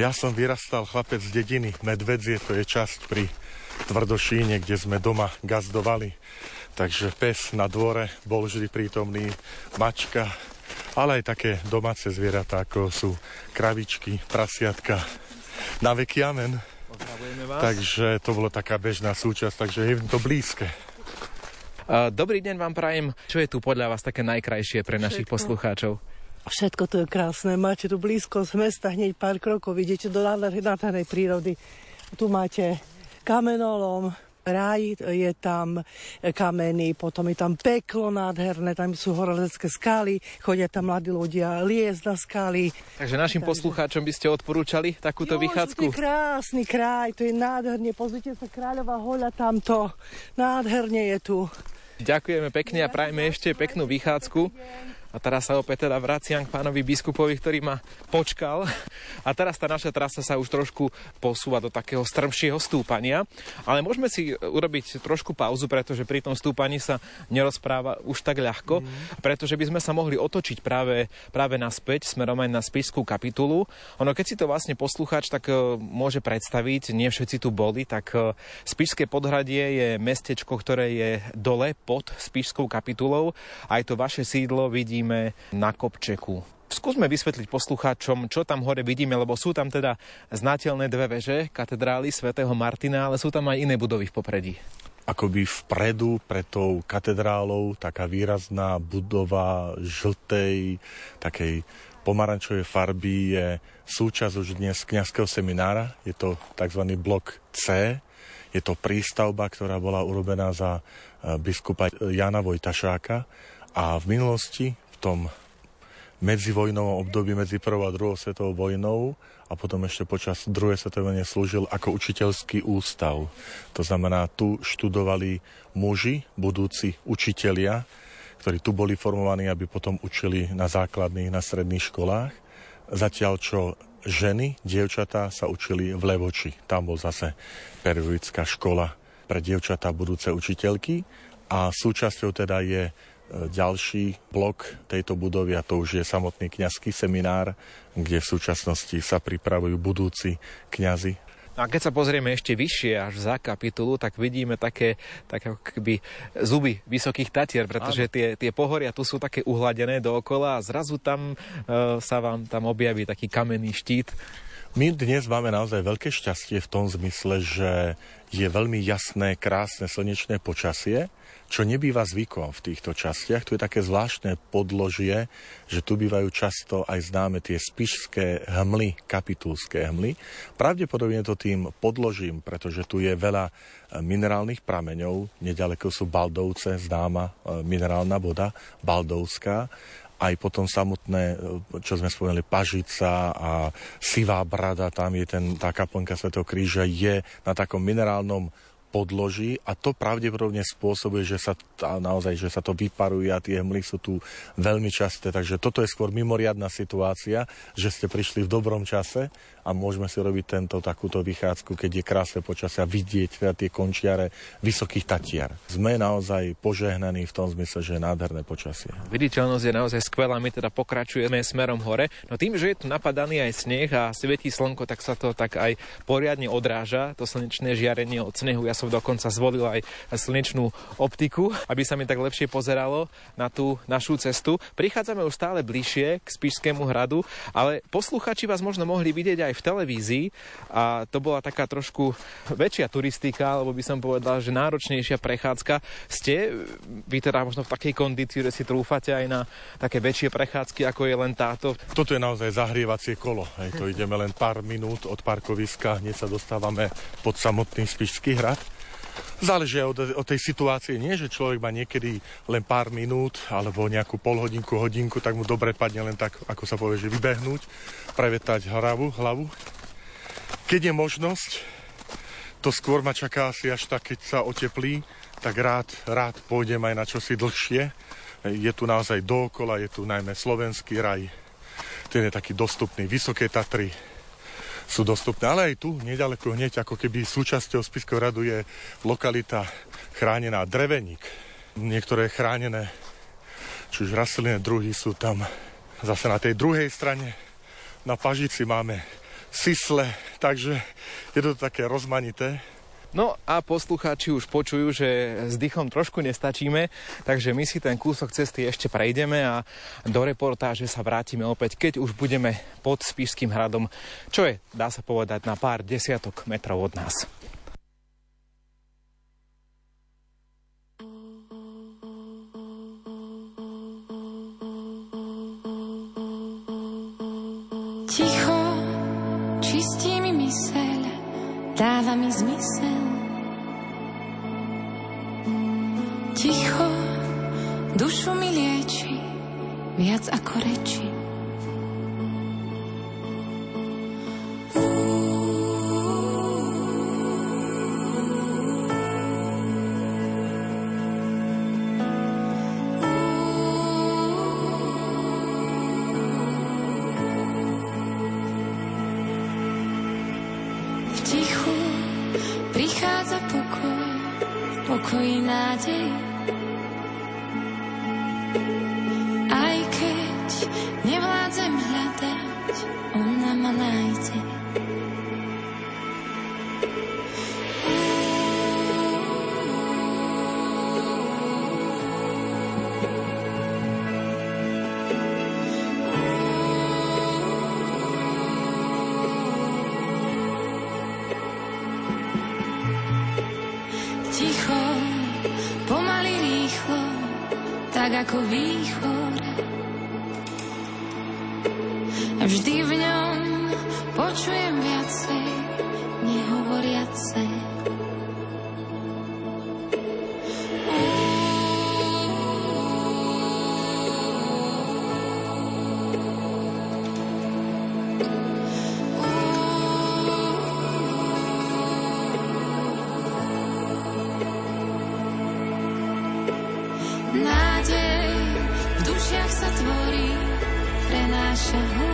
Ja som vyrastal chlapec z dediny. Medvedzie to je časť pri Tvrdošíne, kde sme doma gazdovali. Takže pes na dvore bol vždy prítomný, mačka, ale aj také domáce zvieratá, ako sú kravičky, prasiatka. Na veky amen. Takže to bolo taká bežná súčasť, takže je to blízke. Dobrý deň vám prajem. Čo je tu podľa vás také najkrajšie pre našich Všetko. poslucháčov? Všetko to je krásne. Máte tu blízko z mesta, hneď pár krokov, idete do nádhernej prírody. Tu máte kamenolom, ráj je tam kamenný, potom je tam peklo nádherné, tam sú horolecké skály, chodia tam mladí ľudia liesť na skály. Takže našim poslucháčom by ste odporúčali takúto Jo, vychádzku? To je krásny kraj, to je nádherne. Pozrite sa, Kráľová hoľa tamto. Nádherne je tu. Ďakujeme pekne a prajme ešte peknú vychádzku. A teraz sa opäť teda vraciam k pánovi biskupovi, ktorý ma počkal. A teraz tá naša trasa sa už trošku posúva do takého strmšieho stúpania. Ale môžeme si urobiť trošku pauzu, pretože pri tom stúpaní sa nerozpráva už tak ľahko. Pretože by sme sa mohli otočiť práve, práve naspäť, smerom aj na spišskú kapitulu. Ono, keď si to vlastne poslucháč tak e, môže predstaviť, nie všetci tu boli, tak e, Spišské podhradie je mestečko, ktoré je dole pod Spišskou kapitulou. Aj to vaše sídlo vidíme na kopčeku. Skúsme vysvetliť poslucháčom, čo tam hore vidíme, lebo sú tam teda znateľné dve veže katedrály svätého Martina, ale sú tam aj iné budovy v popredí. Akoby vpredu pred tou katedrálou taká výrazná budova žltej, takej pomarančovej farby je súčasť už dnes kňazského seminára. Je to tzv. blok C. Je to prístavba, ktorá bola urobená za eh, biskupa Jana Vojtašáka a v minulosti, tom medzivojnovom období medzi prvou a druhou svetovou vojnou a potom ešte počas druhej svetovej vojny slúžil ako učiteľský ústav. To znamená, tu študovali muži, budúci učitelia, ktorí tu boli formovaní, aby potom učili na základných, na stredných školách. Zatiaľ, čo ženy, dievčatá sa učili v Levoči. Tam bol zase periodická škola pre dievčatá budúce učiteľky a súčasťou teda je ďalší blok tejto budovy a to už je samotný kňazský seminár, kde v súčasnosti sa pripravujú budúci kňazi. No a keď sa pozrieme ešte vyššie, až za kapitulu, tak vidíme také, také keby zuby vysokých tatier, pretože tie, tie pohoria tu sú také uhladené dookola a zrazu tam e, sa vám tam objaví taký kamenný štít. My dnes máme naozaj veľké šťastie v tom zmysle, že je veľmi jasné, krásne slnečné počasie, čo nebýva zvykom v týchto častiach. Tu je také zvláštne podložie, že tu bývajú často aj známe tie spišské hmly, kapitulské hmly. Pravdepodobne to tým podložím, pretože tu je veľa e, minerálnych prameňov. Nedaleko sú Baldovce, známa e, minerálna voda, Baldovská aj potom samotné, e, čo sme spomenuli, Pažica a Sivá brada, tam je ten, tá kaplnka Svetého kríža, je na takom minerálnom podloží a to pravdepodobne spôsobuje, že sa tá, naozaj, že sa to vyparuje a tie hmly sú tu veľmi časté. Takže toto je skôr mimoriadná situácia, že ste prišli v dobrom čase a môžeme si robiť tento takúto vychádzku, keď je krásne počasie a vidieť teda tie končiare vysokých tatiar. Sme naozaj požehnaní v tom zmysle, že je nádherné počasie. Viditeľnosť je naozaj skvelá, my teda pokračujeme smerom hore. No tým, že je tu napadaný aj sneh a svietí slnko, tak sa to tak aj poriadne odráža, to slnečné žiarenie od snehu. Ja som dokonca zvolil aj slnečnú optiku, aby sa mi tak lepšie pozeralo na tú našu cestu. Prichádzame už stále bližšie k Spišskému hradu, ale posluchači vás možno mohli vidieť aj v televízii a to bola taká trošku väčšia turistika, alebo by som povedal, že náročnejšia prechádzka. Ste vy teda možno v takej kondícii, že si trúfate aj na také väčšie prechádzky, ako je len táto? Toto je naozaj zahrievacie kolo. Hej, to ideme len pár minút od parkoviska, hneď sa dostávame pod samotný Spišský hrad. Záleží od, od tej situácie, nie, že človek má niekedy len pár minút alebo nejakú polhodinku, hodinku, tak mu dobre padne len tak, ako sa povie, že vybehnúť, prevetať hlavu, hlavu. Keď je možnosť, to skôr ma čaká asi až tak, keď sa oteplí, tak rád, rád pôjdem aj na čosi dlhšie. Je tu naozaj dookola, je tu najmä slovenský raj, ten je taký dostupný, Vysoké Tatry, sú dostupné. Ale aj tu, nedaleko hneď, ako keby súčasťou Spiského radu je lokalita chránená Dreveník. Niektoré chránené, či už rastlinné druhy sú tam zase na tej druhej strane. Na Pažici máme sisle, takže je to také rozmanité. No a poslucháči už počujú, že s dýchom trošku nestačíme, takže my si ten kúsok cesty ešte prejdeme a do reportáže sa vrátime opäť, keď už budeme pod Spišským hradom, čo je, dá sa povedať, na pár desiatok metrov od nás. Ticho čistí mi myseľ, dáva mi zmysel. Viac ako reči. 想？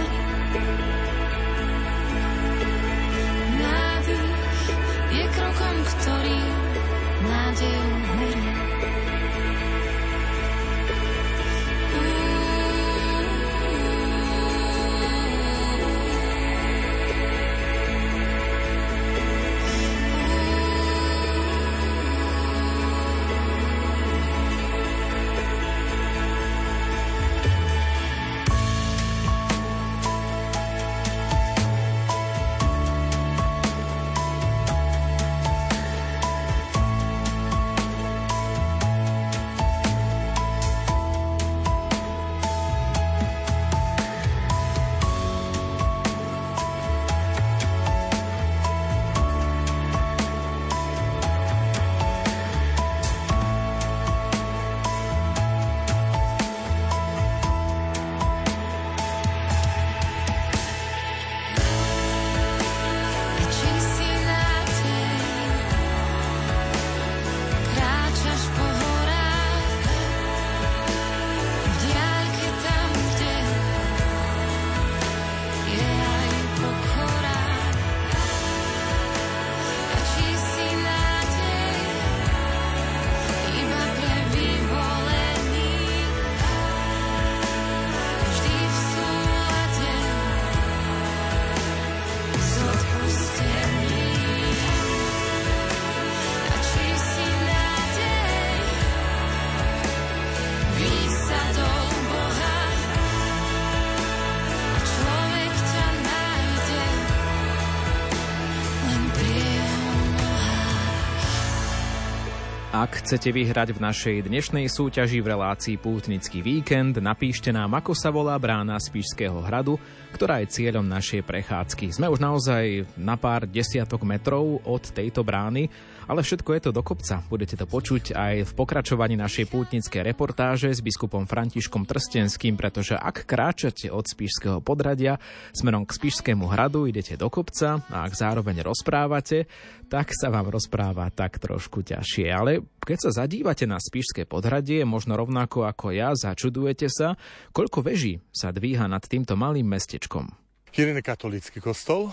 Ak chcete vyhrať v našej dnešnej súťaži v relácii Pútnický víkend, napíšte nám, ako sa volá brána Spišského hradu, ktorá je cieľom našej prechádzky. Sme už naozaj na pár desiatok metrov od tejto brány, ale všetko je to do kopca. Budete to počuť aj v pokračovaní našej pútnickej reportáže s biskupom Františkom Trstenským, pretože ak kráčate od Spišského podradia smerom k Spišskému hradu, idete do kopca a ak zároveň rozprávate, tak sa vám rozpráva tak trošku ťažšie. Ale keď sa zadívate na Spišské podhradie, možno rovnako ako ja, začudujete sa, koľko veží sa dvíha nad týmto malým mestečkom. Jeden je katolícky kostol,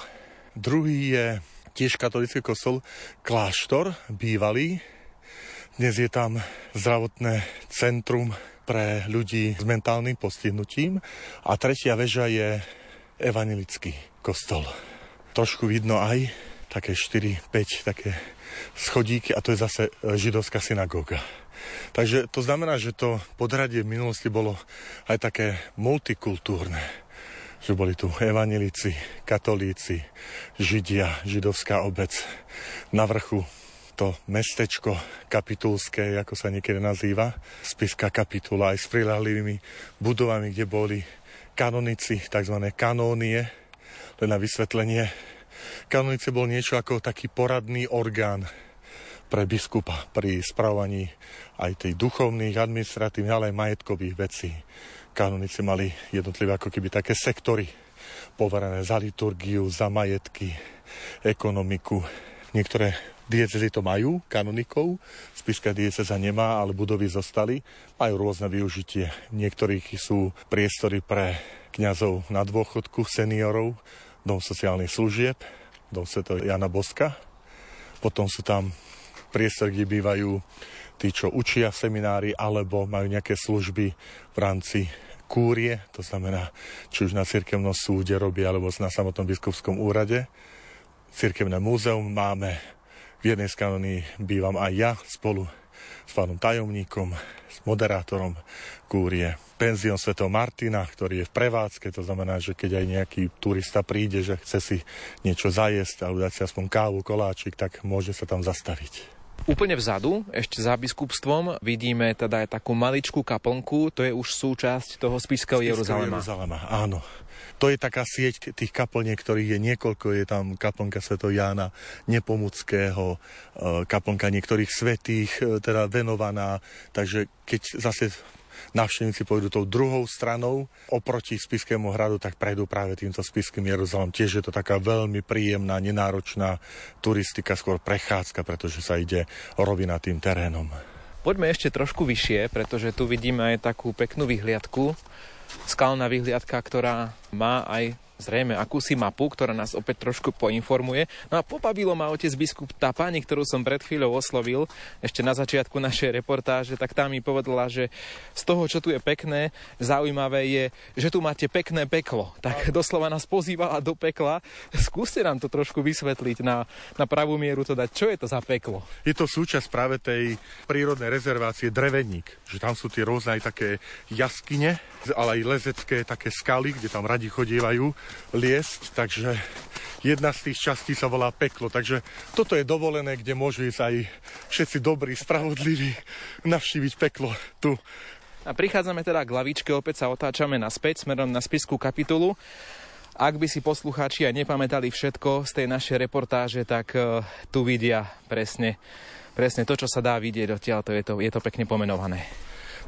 druhý je tiež katolícky kostol, kláštor, bývalý. Dnes je tam zdravotné centrum pre ľudí s mentálnym postihnutím a tretia väža je evanilický kostol. Trošku vidno aj také 4-5 také schodíky a to je zase e, židovská synagóga. Takže to znamená, že to podhradie v minulosti bolo aj také multikultúrne. Že boli tu evanilici, katolíci, židia, židovská obec. Na vrchu to mestečko kapitulské, ako sa niekedy nazýva, spiská kapitula aj s prilahlivými budovami, kde boli kanonici, tzv. kanónie, len na vysvetlenie Kanonice bol niečo ako taký poradný orgán pre biskupa pri spravovaní aj tej duchovných, administratívnych, ale aj majetkových vecí. Kanonici mali jednotlivé ako keby také sektory poverené za liturgiu, za majetky, ekonomiku. Niektoré diecezy to majú, kanonikov, spiská dieceza nemá, ale budovy zostali, majú rôzne využitie. Niektorých sú priestory pre kňazov na dôchodku, seniorov, dom sociálnych služieb, dom Sv. Jana Boska. Potom sú tam priestor, kde bývajú tí, čo učia v seminári, alebo majú nejaké služby v rámci kúrie, to znamená, či už na cirkevnom súde robí, alebo na samotnom biskupskom úrade. Cirkevné múzeum máme, v jednej z bývam aj ja spolu s pánom tajomníkom, s moderátorom kúrie. Penzion Sv. Martina, ktorý je v prevádzke, to znamená, že keď aj nejaký turista príde, že chce si niečo zajesť alebo dať si aspoň kávu, koláčik, tak môže sa tam zastaviť. Úplne vzadu, ešte za biskupstvom, vidíme teda aj takú maličkú kaplnku, to je už súčasť toho spiského Jeruzalema. Jeruzalema. Áno. To je taká sieť tých kaplniek, ktorých je niekoľko. Je tam kaplnka Sv. Jána Nepomuckého, e, kaplnka niektorých svetých, e, teda venovaná. Takže keď zase návštevníci pôjdu tou druhou stranou oproti Spiskému hradu, tak prejdú práve týmto Spiským Jeruzalem. Tiež je to taká veľmi príjemná, nenáročná turistika, skôr prechádzka, pretože sa ide rovinatým terénom. Poďme ešte trošku vyššie, pretože tu vidíme aj takú peknú vyhliadku. Skalná vyhliadka, ktorá má aj zrejme akúsi mapu, ktorá nás opäť trošku poinformuje. No a pobavilo ma otec biskup tá pani, ktorú som pred chvíľou oslovil, ešte na začiatku našej reportáže, tak tá mi povedala, že z toho, čo tu je pekné, zaujímavé je, že tu máte pekné peklo. Tak doslova nás pozývala do pekla. Skúste nám to trošku vysvetliť na, na pravú mieru to dať. Čo je to za peklo? Je to súčasť práve tej prírodnej rezervácie Dreveník, že tam sú tie rôzne aj také jaskyne, ale aj lezecké také skaly, kde tam radi chodievajú liesť, takže jedna z tých častí sa volá peklo. Takže toto je dovolené, kde môžu ísť aj všetci dobrí, spravodliví navštíviť peklo tu. A prichádzame teda k lavičke, opäť sa otáčame naspäť smerom na spisku kapitulu. Ak by si poslucháči aj nepamätali všetko z tej našej reportáže, tak uh, tu vidia presne, presne to, čo sa dá vidieť odtiaľ, to je to, je to pekne pomenované.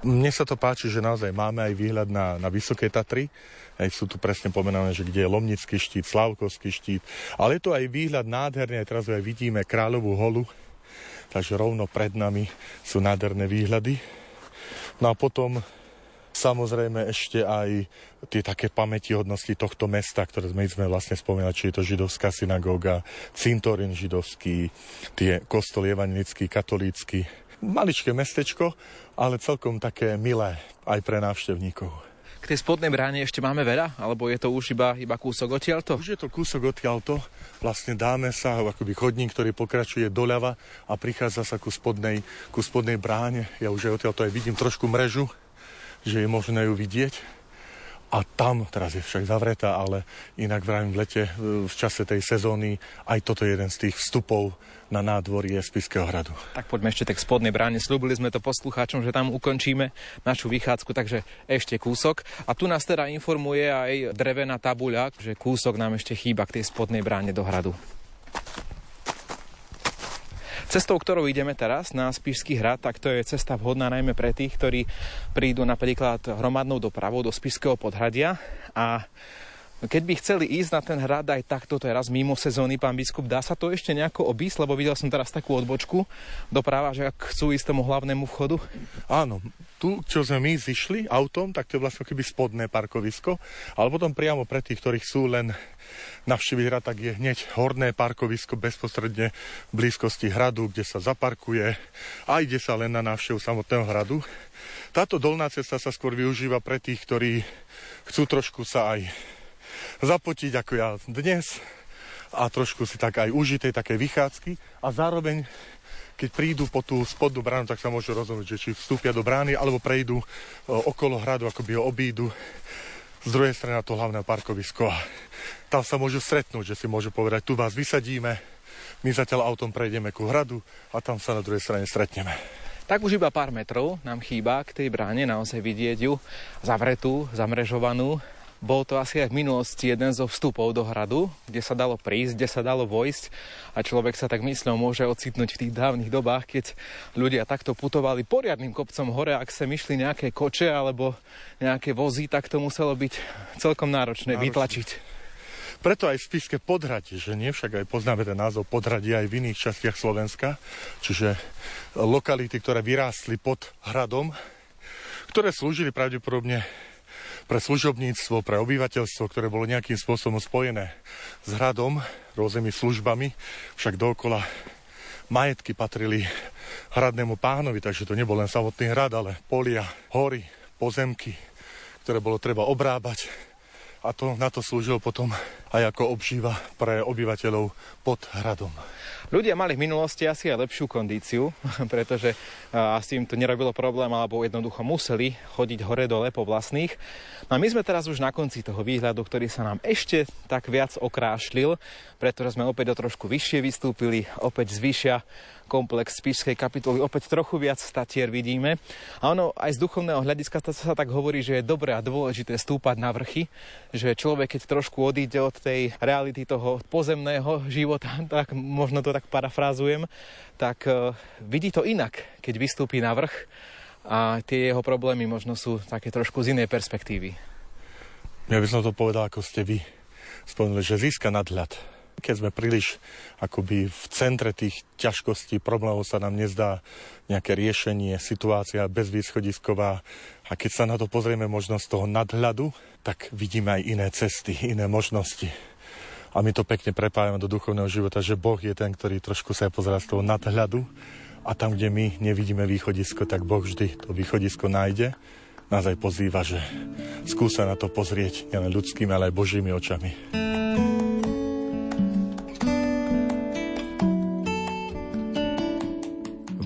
Mne sa to páči, že naozaj máme aj výhľad na, na Vysoké Tatry. Aj sú tu presne pomenované, že kde je Lomnický štít, Slavkovský štít. Ale je to aj výhľad nádherný, aj teraz aj vidíme Kráľovú holu. Takže rovno pred nami sú nádherné výhľady. No a potom samozrejme ešte aj tie také pamätihodnosti tohto mesta, ktoré sme, sme vlastne spomínali, či je to židovská synagóga, cintorín židovský, tie kostoly evangelický, katolícky. Maličké mestečko, ale celkom také milé aj pre návštevníkov. K tej spodnej bráne ešte máme veľa? Alebo je to už iba, iba kúsok odtiaľto? Už je to kúsok odtiaľto. Vlastne dáme sa akoby chodník, ktorý pokračuje doľava a prichádza sa ku spodnej, ku spodnej bráne. Ja už aj odtiaľto aj vidím trošku mrežu, že je možné ju vidieť. A tam, teraz je však zavretá, ale inak vravím v lete, v čase tej sezóny, aj toto je jeden z tých vstupov na nádvorie Spiského hradu. Tak poďme ešte tak spodnej bráne. Slúbili sme to poslucháčom, že tam ukončíme našu vychádzku, takže ešte kúsok. A tu nás teda informuje aj drevená tabuľa, že kúsok nám ešte chýba k tej spodnej bráne do hradu. Cestou, ktorou ideme teraz na Spišský hrad, tak to je cesta vhodná najmä pre tých, ktorí prídu napríklad hromadnou dopravou do Spišského podhradia. A keď by chceli ísť na ten hrad aj takto teraz mimo sezóny, pán biskup, dá sa to ešte nejako obísť? Lebo videl som teraz takú odbočku doprava, že ak chcú ísť tomu hlavnému vchodu. Áno, tu, čo sme my zišli autom, tak to je vlastne keby spodné parkovisko, ale potom priamo pre tých, ktorí sú len navštíviť hrad, tak je hneď horné parkovisko bezprostredne v blízkosti hradu, kde sa zaparkuje a ide sa len na návštevu samotného hradu. Táto dolná cesta sa skôr využíva pre tých, ktorí chcú trošku sa aj zapotiť ako ja dnes a trošku si tak aj užiť tej také vychádzky a zároveň keď prídu po tú spodnú bránu, tak sa môžu rozhodnúť, že či vstúpia do brány, alebo prejdú okolo hradu, akoby ho obídu z druhej strany na to hlavné parkovisko. Tam sa môžu stretnúť, že si môžu povedať, tu vás vysadíme, my zatiaľ autom prejdeme ku hradu a tam sa na druhej strane stretneme. Tak už iba pár metrov nám chýba k tej bráne, naozaj vidieť ju zavretú, zamrežovanú. Bol to asi aj v minulosti jeden zo vstupov do hradu, kde sa dalo prísť, kde sa dalo vojsť a človek sa tak myslel môže ocitnúť v tých dávnych dobách, keď ľudia takto putovali poriadnym kopcom hore, ak sa myšli nejaké koče alebo nejaké vozy, tak to muselo byť celkom náročné, náročné. vytlačiť. Preto aj v Spiske Podhradie, že nie však aj poznáme ten názov Podhradie aj v iných častiach Slovenska, čiže lokality, ktoré vyrástli pod hradom, ktoré slúžili pravdepodobne pre služobníctvo, pre obyvateľstvo, ktoré bolo nejakým spôsobom spojené s hradom, rôznymi službami, však dookola majetky patrili hradnému pánovi, takže to nebol len samotný hrad, ale polia, hory, pozemky, ktoré bolo treba obrábať a to, na to slúžil potom aj ako obžíva pre obyvateľov pod hradom. Ľudia mali v minulosti asi aj lepšiu kondíciu, pretože asi im to nerobilo problém, alebo jednoducho museli chodiť hore-dole po vlastných. No a my sme teraz už na konci toho výhľadu, ktorý sa nám ešte tak viac okrášlil, pretože sme opäť o trošku vyššie vystúpili, opäť zvyšia komplex Spišskej kapitoly. Opäť trochu viac statier vidíme. A ono aj z duchovného hľadiska sa tak hovorí, že je dobré a dôležité stúpať na vrchy, že človek, keď trošku odíde od tej reality toho pozemného života, tak možno to tak parafrázujem, tak uh, vidí to inak, keď vystúpi na vrch a tie jeho problémy možno sú také trošku z inej perspektívy. Ja by som to povedal, ako ste vy spomenuli, že získa nadhľad keď sme príliš akoby v centre tých ťažkostí, problémov sa nám nezdá nejaké riešenie, situácia bezvýschodisková a keď sa na to pozrieme možno z toho nadhľadu, tak vidíme aj iné cesty, iné možnosti. A my to pekne prepájame do duchovného života, že Boh je ten, ktorý trošku sa pozerá z toho nadhľadu a tam, kde my nevidíme východisko, tak Boh vždy to východisko nájde. Nás aj pozýva, že skúsa na to pozrieť nielen ľudskými, ale aj Božími očami.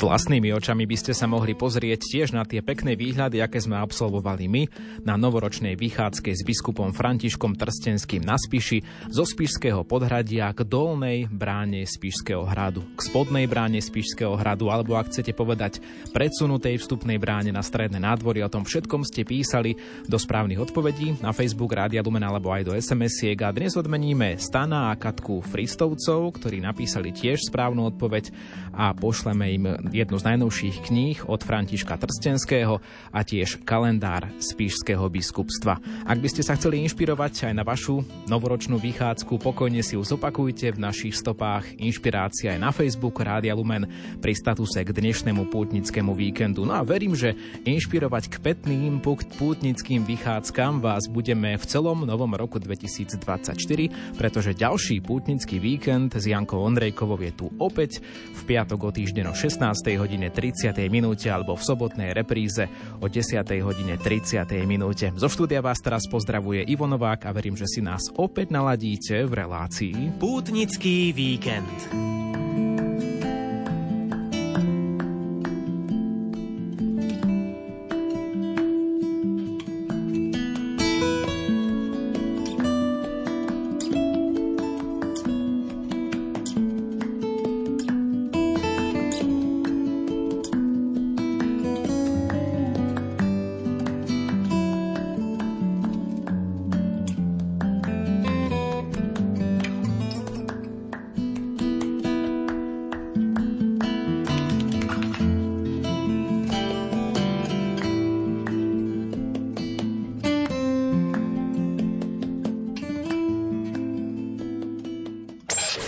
Vlastnými očami by ste sa mohli pozrieť tiež na tie pekné výhľady, aké sme absolvovali my. Na novoročnej vychádzke s biskupom Františkom Trstenským na Spiši zo Spišského podhradia k dolnej bráne Spišského hradu, k spodnej bráne Spišského hradu, alebo ak chcete povedať predsunutej vstupnej bráne na stredné nádvorie. O tom všetkom ste písali do správnych odpovedí na Facebook Rádia Lumen alebo aj do SMS-iek a dnes odmeníme Stana a Katku Fristovcov, ktorí napísali tiež správnu odpoveď a pošleme im jednu z najnovších kníh od Františka Trstenského a tiež kalendár Spíšského biskupstva. Ak by ste sa chceli inšpirovať aj na vašu novoročnú vychádzku, pokojne si ju zopakujte v našich stopách inšpirácia aj na Facebook Rádia Lumen pri statuse k dnešnému pútnickému víkendu. No a verím, že inšpirovať k petným pútnickým vychádzkam vás budeme v celom novom roku 2024, pretože ďalší pútnický víkend s Jankou Ondrejkovou je tu opäť v piatok o týždeň o 16 hodine 30. minúte alebo v sobotnej repríze o 10. hodine 30. minúte. Zo štúdia vás teraz pozdravuje Ivo Novák a verím, že si nás opäť naladíte v relácii Pútnický víkend.